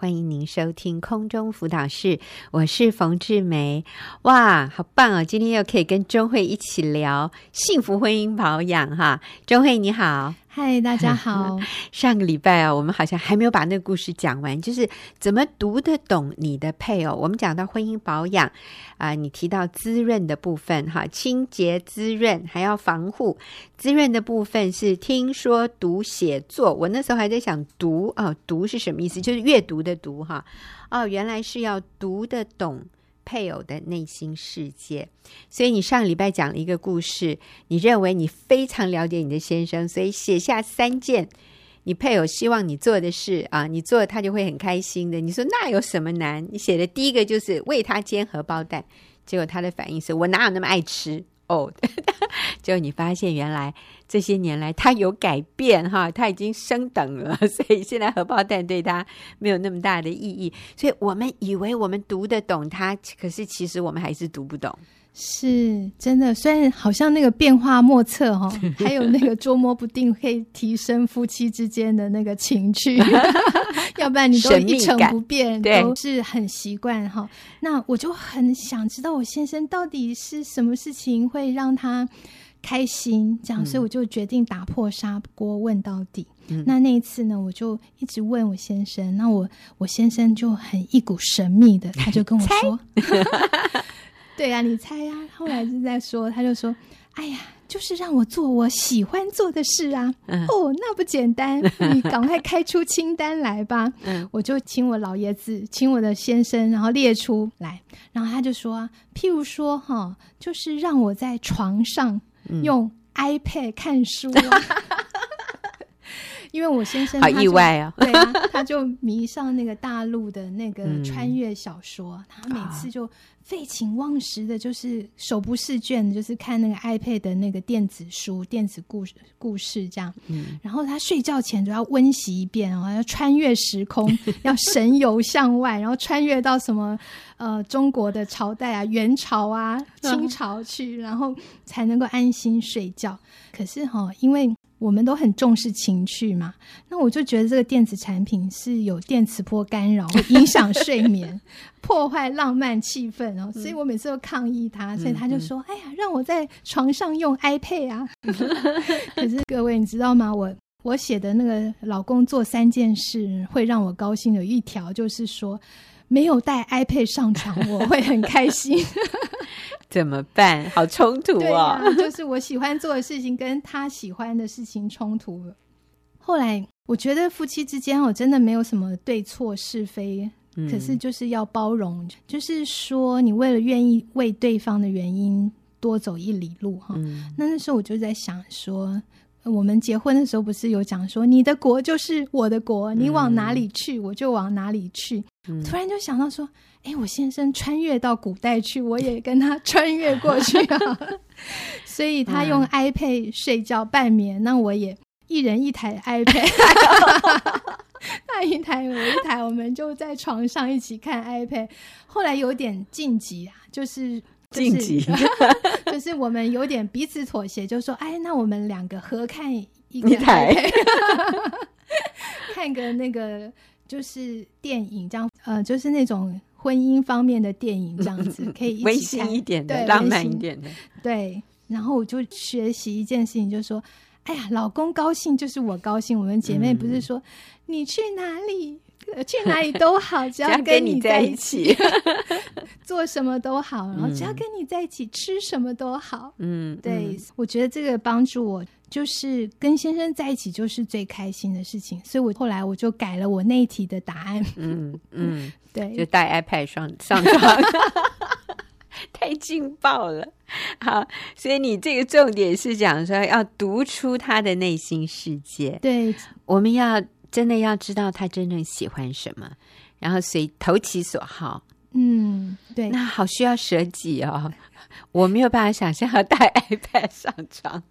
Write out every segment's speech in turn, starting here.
欢迎您收听空中辅导室，我是冯志梅。哇，好棒哦！今天又可以跟钟慧一起聊幸福婚姻保养哈。钟慧你好。嗨，大家 好。上个礼拜啊，我们好像还没有把那个故事讲完，就是怎么读得懂你的配偶。我们讲到婚姻保养啊、呃，你提到滋润的部分哈，清洁滋润还要防护。滋润的部分是听说读写作，我那时候还在想读哦，读是什么意思？就是阅读的读哈。哦，原来是要读得懂。配偶的内心世界，所以你上礼拜讲了一个故事，你认为你非常了解你的先生，所以写下三件你配偶希望你做的事啊，你做他就会很开心的。你说那有什么难？你写的第一个就是为他煎荷包蛋，结果他的反应是我哪有那么爱吃。哦，就你发现原来这些年来他有改变哈，他已经升等了，所以现在荷包蛋对他没有那么大的意义。所以我们以为我们读得懂他，可是其实我们还是读不懂。是真的，虽然好像那个变化莫测哈，还有那个捉摸不定，可以提升夫妻之间的那个情趣。要不然你都一成不变，都是很习惯哈。那我就很想知道我先生到底是什么事情会让他开心，这样，所以我就决定打破砂锅问到底。嗯、那那一次呢，我就一直问我先生，那我我先生就很一股神秘的，他就跟我说。对呀、啊，你猜呀、啊？后来就在说，他就说：“哎呀，就是让我做我喜欢做的事啊！嗯、哦，那不简单，你赶快开出清单来吧。嗯”我就请我老爷子，请我的先生，然后列出来，然后他就说：“譬如说，哈，就是让我在床上用 iPad 看书、啊。嗯”因为我先生好意外啊，对啊，他就迷上那个大陆的那个穿越小说，嗯、他每次就废寝忘食的，就是手不释卷，就是看那个 iPad 的那个电子书、电子故事故事这样。嗯，然后他睡觉前都要温习一遍，然后要穿越时空，要神游向外，然后穿越到什么呃中国的朝代啊，元朝啊、清朝去，然后才能够安心睡觉。可是哈，因为我们都很重视情趣嘛，那我就觉得这个电子产品是有电磁波干扰，会影响睡眠，破坏浪漫气氛哦，所以我每次都抗议他，所以他就说：“嗯、哎呀，让我在床上用 iPad 啊。”可是各位你知道吗？我我写的那个老公做三件事会让我高兴，有一条就是说没有带 iPad 上床，我会很开心。怎么办？好冲突哦！啊、就是我喜欢做的事情跟他喜欢的事情冲突了。后来我觉得夫妻之间，我真的没有什么对错是非，嗯、可是就是要包容。就是说，你为了愿意为对方的原因多走一里路哈。嗯、那那时候我就在想说，我们结婚的时候不是有讲说，你的国就是我的国，你往哪里去，我就往哪里去。嗯、突然就想到说。哎，我先生穿越到古代去，我也跟他穿越过去啊。所以他用 iPad 睡觉半眠，那我也一人一台 iPad，他一台我一台，我们就在床上一起看 iPad。后来有点晋级啊，就是晋级，就是 我们有点彼此妥协，就说哎，那我们两个合看一个 iPad，看个那个就是电影，这样呃，就是那种。婚姻方面的电影这样子可以一起看，温馨一点的，对，浪漫一点的。对，然后我就学习一件事情，就说，哎呀，老公高兴就是我高兴。我们姐妹不是说，嗯、你去哪里，去哪里都好，只要跟你在一起，做什么都好，然后只要跟你在一起，嗯、吃什么都好。嗯，对，嗯、我觉得这个帮助我。就是跟先生在一起就是最开心的事情，所以我后来我就改了我那一题的答案。嗯嗯，对，就带 iPad 上上床，太劲爆了。好，所以你这个重点是讲说要读出他的内心世界。对，我们要真的要知道他真正喜欢什么，然后随投其所好。嗯，对，那好需要舍己哦。我没有办法想象要带 iPad 上床。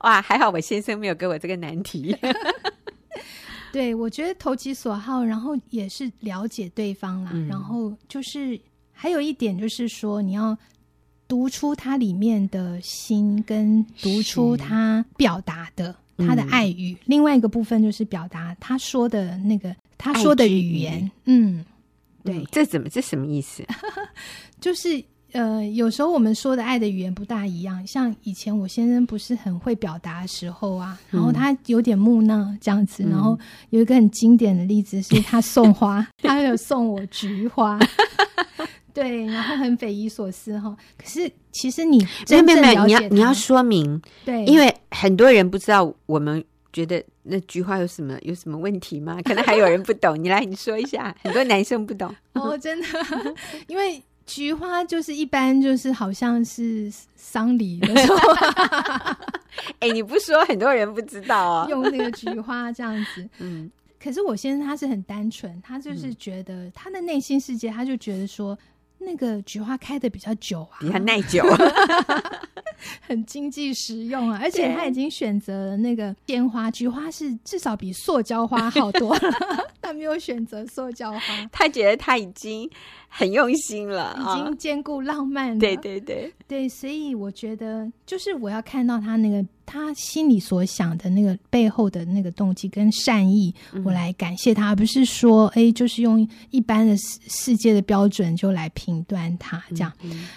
哇，还好我先生没有给我这个难题。对，我觉得投其所好，然后也是了解对方啦。嗯、然后就是还有一点，就是说你要读出他里面的心，跟读出他表达的他的爱语；嗯、另外一个部分就是表达他说的那个他说的语言。嗯，对，这怎么这什么意思？就是。呃，有时候我们说的爱的语言不大一样。像以前我先生不是很会表达的时候啊，然后他有点木讷这样子。嗯、然后有一个很经典的例子是他送花，他有送我菊花，对，然后很匪夷所思哈。可是其实你没有没有，你要你要说明，对，因为很多人不知道，我们觉得那菊花有什么有什么问题吗？可能还有人不懂，你来你说一下，很多男生不懂哦，真的，因为。菊花就是一般就是好像是丧礼的时候，哎，你不说很多人不知道哦。用那个菊花这样子，嗯，可是我先生他是很单纯，他就是觉得他的内心世界，他就觉得说那个菊花开的比较久啊，比较耐久，很经济实用啊，而且他已经选择了那个鲜花，菊花是至少比塑胶花好多了，他没有选择塑胶花，他觉得他已经。很用心了，已经兼顾浪漫了。哦。对对对对，所以我觉得，就是我要看到他那个他心里所想的那个背后的那个动机跟善意，嗯、我来感谢他，而不是说，哎，就是用一般的世世界的标准就来评断他这样。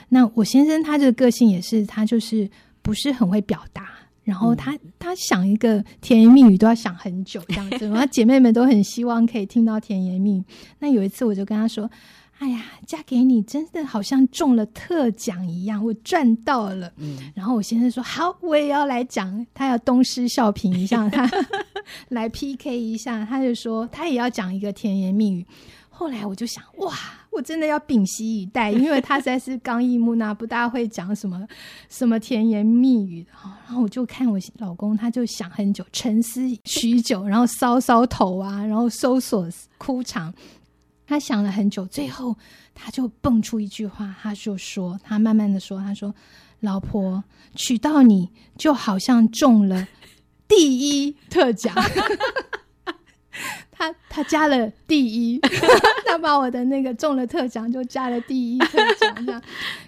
那我先生他这个个性也是，他就是不是很会表达，然后他、嗯、他想一个甜言蜜语都要想很久这样子，然后姐妹们都很希望可以听到甜言蜜语。那有一次我就跟他说。哎呀，嫁给你真的好像中了特奖一样，我赚到了。嗯，然后我先生说好，我也要来讲，他要东施效颦一下，他 来 PK 一下，他就说他也要讲一个甜言蜜语。后来我就想，哇，我真的要屏息以待，因为他实在是刚毅木讷，不大会讲什么什么甜言蜜语的。然后我就看我老公，他就想很久，沉思许久，然后搔搔头啊，然后搜索枯肠。他想了很久，最后他就蹦出一句话，他就说：“他慢慢的说，他说，老婆娶到你就好像中了第一特奖。”他他加了第一，他把我的那个中了特奖就加了第一特奖这样。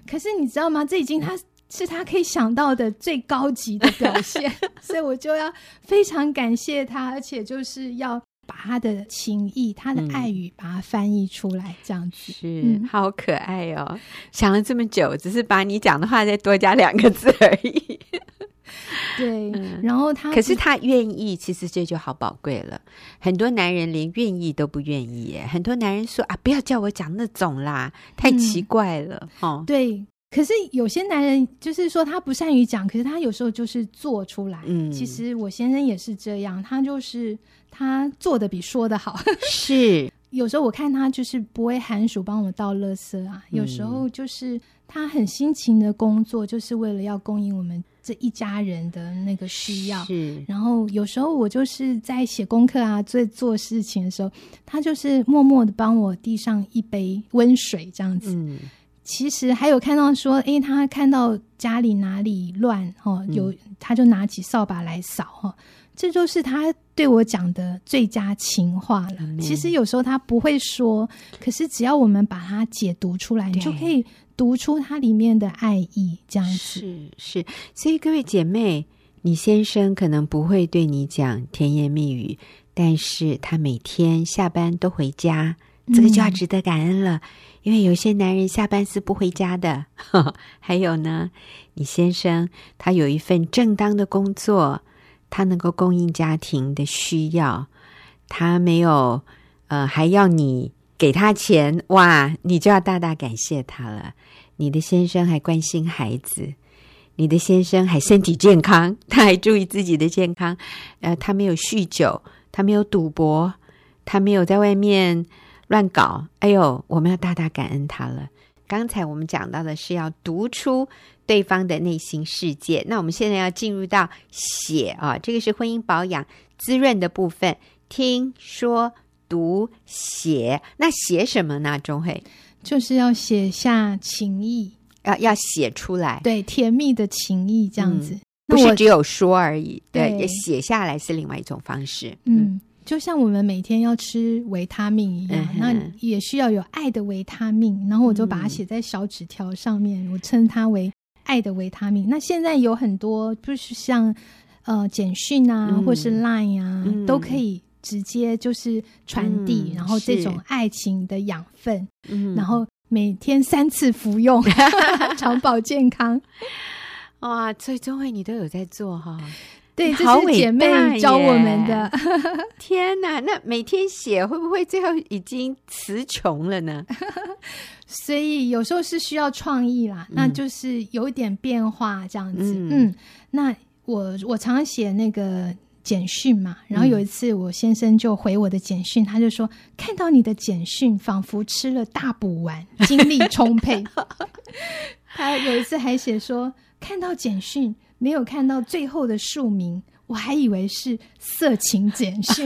可是你知道吗？这已经他是他可以想到的最高级的表现，所以我就要非常感谢他，而且就是要。把他的情意、他的爱语，把它翻译出来，嗯、这样子是、嗯、好可爱哦！想了这么久，只是把你讲的话再多加两个字而已。对，嗯、然后他可是他愿意，其实这就好宝贵了。很多男人连愿意都不愿意耶，很多男人说啊，不要叫我讲那种啦，太奇怪了。嗯、哦，对。可是有些男人就是说他不善于讲，可是他有时候就是做出来。嗯，其实我先生也是这样，他就是。他做的比说的好，是 有时候我看他就是不会寒暑帮我倒垃圾啊，嗯、有时候就是他很辛勤的工作，就是为了要供应我们这一家人的那个需要。是，然后有时候我就是在写功课啊，在做事情的时候，他就是默默的帮我递上一杯温水这样子。嗯，其实还有看到说，诶，他看到家里哪里乱哦，有他就拿起扫把来扫哈。这就是他对我讲的最佳情话了。嗯、其实有时候他不会说，可是只要我们把它解读出来，你就可以读出它里面的爱意。这样子是是，所以各位姐妹，你先生可能不会对你讲甜言蜜语，但是他每天下班都回家，这个就要值得感恩了。嗯、因为有些男人下班是不回家的呵呵。还有呢，你先生他有一份正当的工作。他能够供应家庭的需要，他没有，呃，还要你给他钱，哇，你就要大大感谢他了。你的先生还关心孩子，你的先生还身体健康，他还注意自己的健康，呃，他没有酗酒，他没有赌博，他没有在外面乱搞。哎呦，我们要大大感恩他了。刚才我们讲到的是要读出对方的内心世界，那我们现在要进入到写啊，这个是婚姻保养滋润的部分。听说读写，那写什么呢？钟慧就是要写下情意，要要写出来，对，甜蜜的情意这样子，嗯、不是只有说而已，对，对，写下来是另外一种方式，嗯。就像我们每天要吃维他命一样，嗯、那也需要有爱的维他命。然后我就把它写在小纸条上面，嗯、我称它为爱的维他命。那现在有很多，就是像呃简讯啊，嗯、或是 Line 啊，嗯、都可以直接就是传递，嗯、然后这种爱情的养分，嗯、然后每天三次服用，长保健康。哇，所以中慧你都有在做哈？对，这是姐妹教我们的。天哪，那每天写会不会最后已经词穷了呢？所以有时候是需要创意啦，嗯、那就是有一点变化这样子。嗯，嗯，那我我常常写那个简讯嘛，然后有一次我先生就回我的简讯，他就说看到你的简讯，仿佛吃了大补丸，精力充沛。他有一次还写说看到简讯。没有看到最后的署名，我还以为是色情简讯。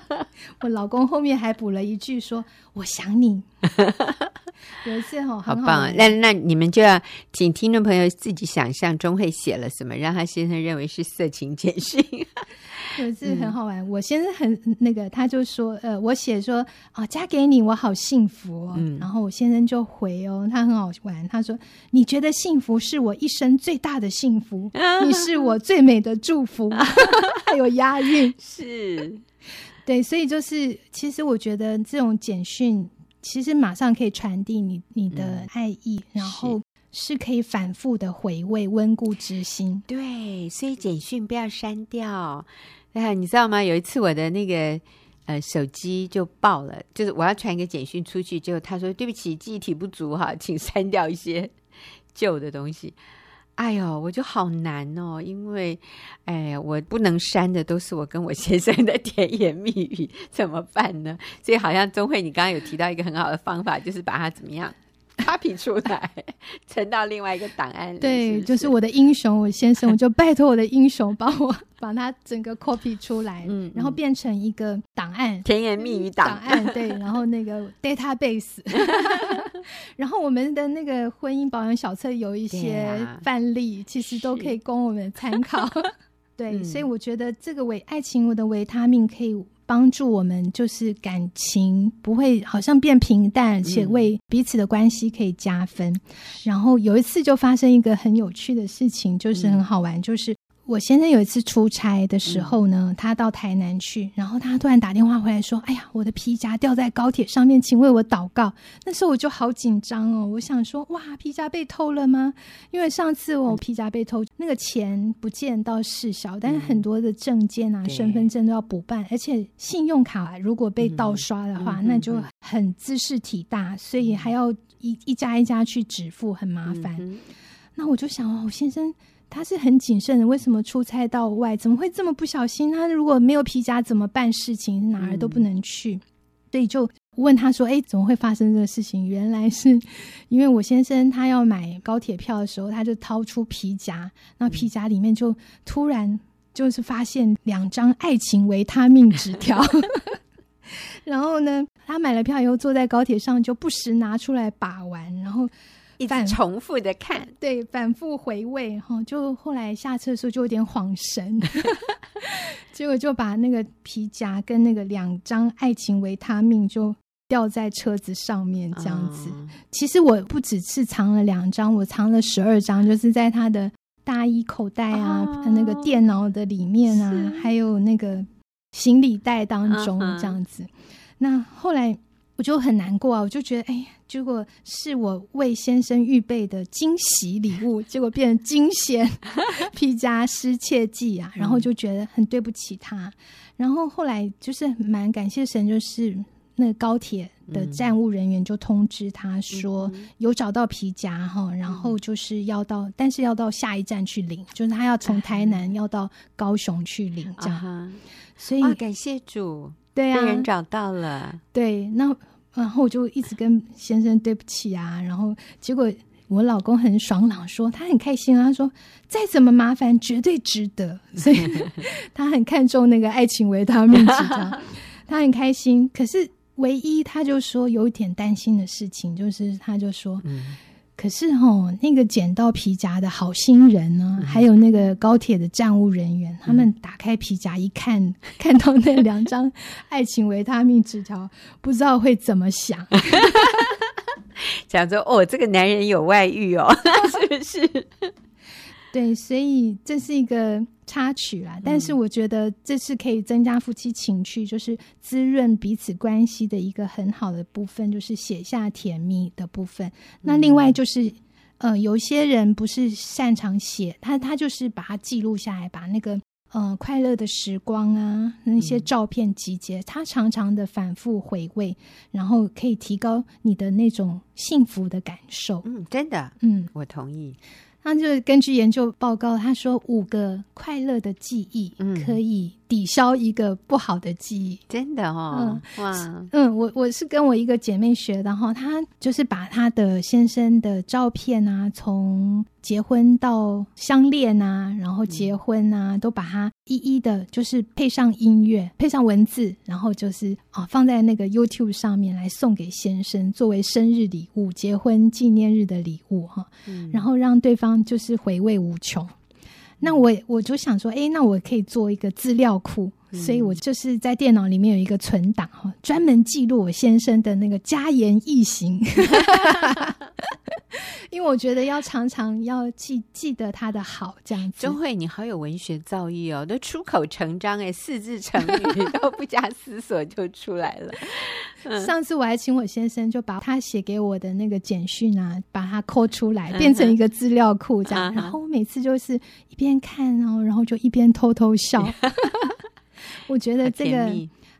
我老公后面还补了一句说：“我想你。” 有一次哦，好棒啊！那那你们就要请听众朋友自己想象钟慧写了什么，让他先生认为是色情简讯。有一次很好玩，嗯、我先生很那个，他就说：“呃，我写说啊，嫁给你，我好幸福哦。嗯”然后我先生就回哦，他很好玩，他说：“你觉得幸福是我一生最大的幸福，啊、你是我最美的祝福。啊”还有押韵，是对，所以就是其实我觉得这种简讯。其实马上可以传递你你的爱意，嗯、然后是可以反复的回味，温故知新。对，所以简讯不要删掉。哎，你知道吗？有一次我的那个呃手机就爆了，就是我要传一个简讯出去，结果他说对不起，记忆体不足哈，请删掉一些旧的东西。哎呦，我就好难哦，因为，哎呀，我不能删的都是我跟我先生的甜言蜜语，怎么办呢？所以好像钟慧，你刚刚有提到一个很好的方法，就是把它怎么样？copy 出来，存到另外一个档案里。对，是是就是我的英雄，我先生，我就拜托我的英雄帮我把它整个 copy 出来，嗯，然后变成一个档案，甜言蜜语档案。对，然后那个 database，然后我们的那个婚姻保养小册有一些范例，其实都可以供我们参考。对，嗯、所以我觉得这个维爱情，我的维他命可以。帮助我们就是感情不会好像变平淡，而且为彼此的关系可以加分。嗯、然后有一次就发生一个很有趣的事情，就是很好玩，嗯、就是。我先生有一次出差的时候呢，他到台南去，然后他突然打电话回来说：“哎呀，我的皮夹掉在高铁上面，请为我祷告。”那时候我就好紧张哦，我想说：“哇，皮夹被偷了吗？”因为上次我皮夹被偷，那个钱不见到事小，但是很多的证件啊、身份证都要补办，而且信用卡如果被盗刷的话，那就很兹事体大，所以还要一一家一家去支付，很麻烦。那我就想哦，我先生。他是很谨慎的，为什么出差到外怎么会这么不小心？他如果没有皮夹怎么办事情？哪儿都不能去，嗯、所以就问他说：“哎，怎么会发生这个事情？”原来是因为我先生他要买高铁票的时候，他就掏出皮夹，那皮夹里面就突然就是发现两张爱情维他命纸条。然后呢，他买了票以后坐在高铁上就不时拿出来把玩，然后。反重复的看，对，反复回味哈，就后来下车的时候就有点恍神，结果就把那个皮夹跟那个两张爱情维他命就掉在车子上面，这样子。哦、其实我不只是藏了两张，我藏了十二张，就是在他的大衣口袋啊，哦、那个电脑的里面啊，是还有那个行李袋当中这样子。哦、那后来。我就很难过啊！我就觉得，哎呀，结果是我为先生预备的惊喜礼物，结果变成惊险皮夹失窃记啊！然后就觉得很对不起他。然后后来就是蛮感谢神，就是那个高铁的站务人员就通知他说有找到皮夹哈，然后就是要到，但是要到下一站去领，就是他要从台南要到高雄去领这样。所以感谢主，对啊，被人找到了，对那。然后我就一直跟先生对不起啊，然后结果我老公很爽朗说他很开心啊，他说再怎么麻烦绝对值得，所以他很看重那个爱情维他命纸条，他很开心。可是唯一他就说有一点担心的事情，就是他就说。嗯可是哦，那个捡到皮夹的好心人呢，嗯、还有那个高铁的站务人员，嗯、他们打开皮夹一看，看到那两张爱情维他命纸条，不知道会怎么想，想说哦，这个男人有外遇哦，是不是？对，所以这是一个插曲啦。但是我觉得这是可以增加夫妻情趣，就是滋润彼此关系的一个很好的部分，就是写下甜蜜的部分。那另外就是，呃，有些人不是擅长写，他他就是把它记录下来，把那个。嗯、呃，快乐的时光啊，那些照片集结，他常常的反复回味，然后可以提高你的那种幸福的感受。嗯，真的，嗯，我同意。那就根据研究报告，他说五个快乐的记忆可以抵消一个不好的记忆，真的哦，嗯、哇，嗯，我我是跟我一个姐妹学的哈，她就是把她的先生的照片啊，从结婚到相恋啊，然后结婚啊，都把它一一的，就是配上音乐，配上文字，然后就是啊，放在那个 YouTube 上面来送给先生，作为生日礼物、结婚纪念日的礼物哈，然后让对方就是回味无穷。那我我就想说，哎，那我可以做一个资料库，所以我就是在电脑里面有一个存档哈，专门记录我先生的那个家言异行。因为我觉得要常常要记记得他的好，这样子。钟慧，你好有文学造诣哦，都出口成章哎，四字成语都不加思索就出来了。嗯、上次我还请我先生就把他写给我的那个简讯啊，把它抠出来，变成一个资料库这样。嗯、然后我每次就是一边看哦，然后就一边偷偷笑。我觉得这个。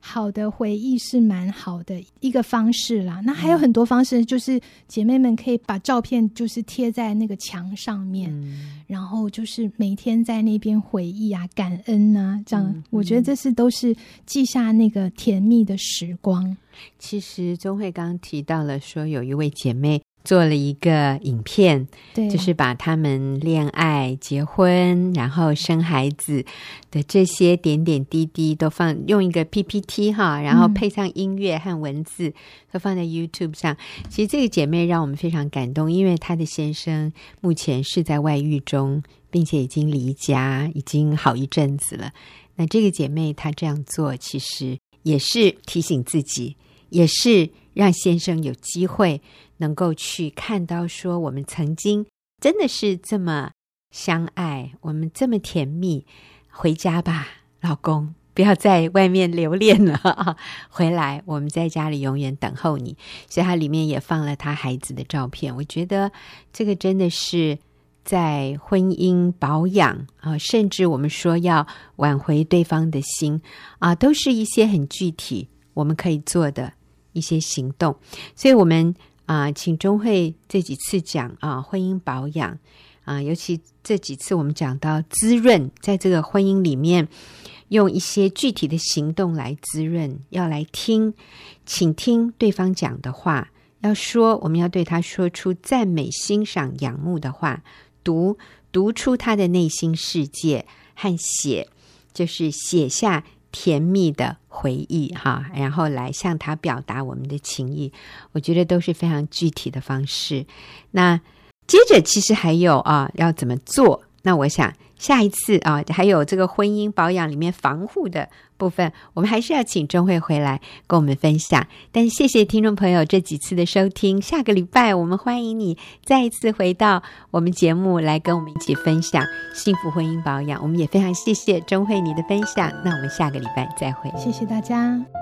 好的回忆是蛮好的一个方式啦。那还有很多方式，就是姐妹们可以把照片就是贴在那个墙上面，嗯、然后就是每天在那边回忆啊、感恩啊，这样。嗯、我觉得这是都是记下那个甜蜜的时光。其实钟慧刚刚提到了说，有一位姐妹。做了一个影片，对，就是把他们恋爱、结婚，然后生孩子的这些点点滴滴都放，用一个 PPT 哈，然后配上音乐和文字，嗯、都放在 YouTube 上。其实这个姐妹让我们非常感动，因为她的先生目前是在外遇中，并且已经离家，已经好一阵子了。那这个姐妹她这样做，其实也是提醒自己，也是让先生有机会。能够去看到说，我们曾经真的是这么相爱，我们这么甜蜜。回家吧，老公，不要在外面留恋了。回来，我们在家里永远等候你。所以，他里面也放了他孩子的照片。我觉得这个真的是在婚姻保养啊，甚至我们说要挽回对方的心啊，都是一些很具体我们可以做的一些行动。所以，我们。啊，请钟慧这几次讲啊，婚姻保养啊，尤其这几次我们讲到滋润，在这个婚姻里面，用一些具体的行动来滋润，要来听，请听对方讲的话，要说，我们要对他说出赞美、欣赏、仰慕的话，读读出他的内心世界，和写，就是写下。甜蜜的回忆，哈，然后来向他表达我们的情谊，我觉得都是非常具体的方式。那接着，其实还有啊，要怎么做？那我想。下一次啊，还有这个婚姻保养里面防护的部分，我们还是要请钟慧回来跟我们分享。但谢谢听众朋友这几次的收听，下个礼拜我们欢迎你再一次回到我们节目来跟我们一起分享幸福婚姻保养。我们也非常谢谢钟慧你的分享，那我们下个礼拜再会，谢谢大家。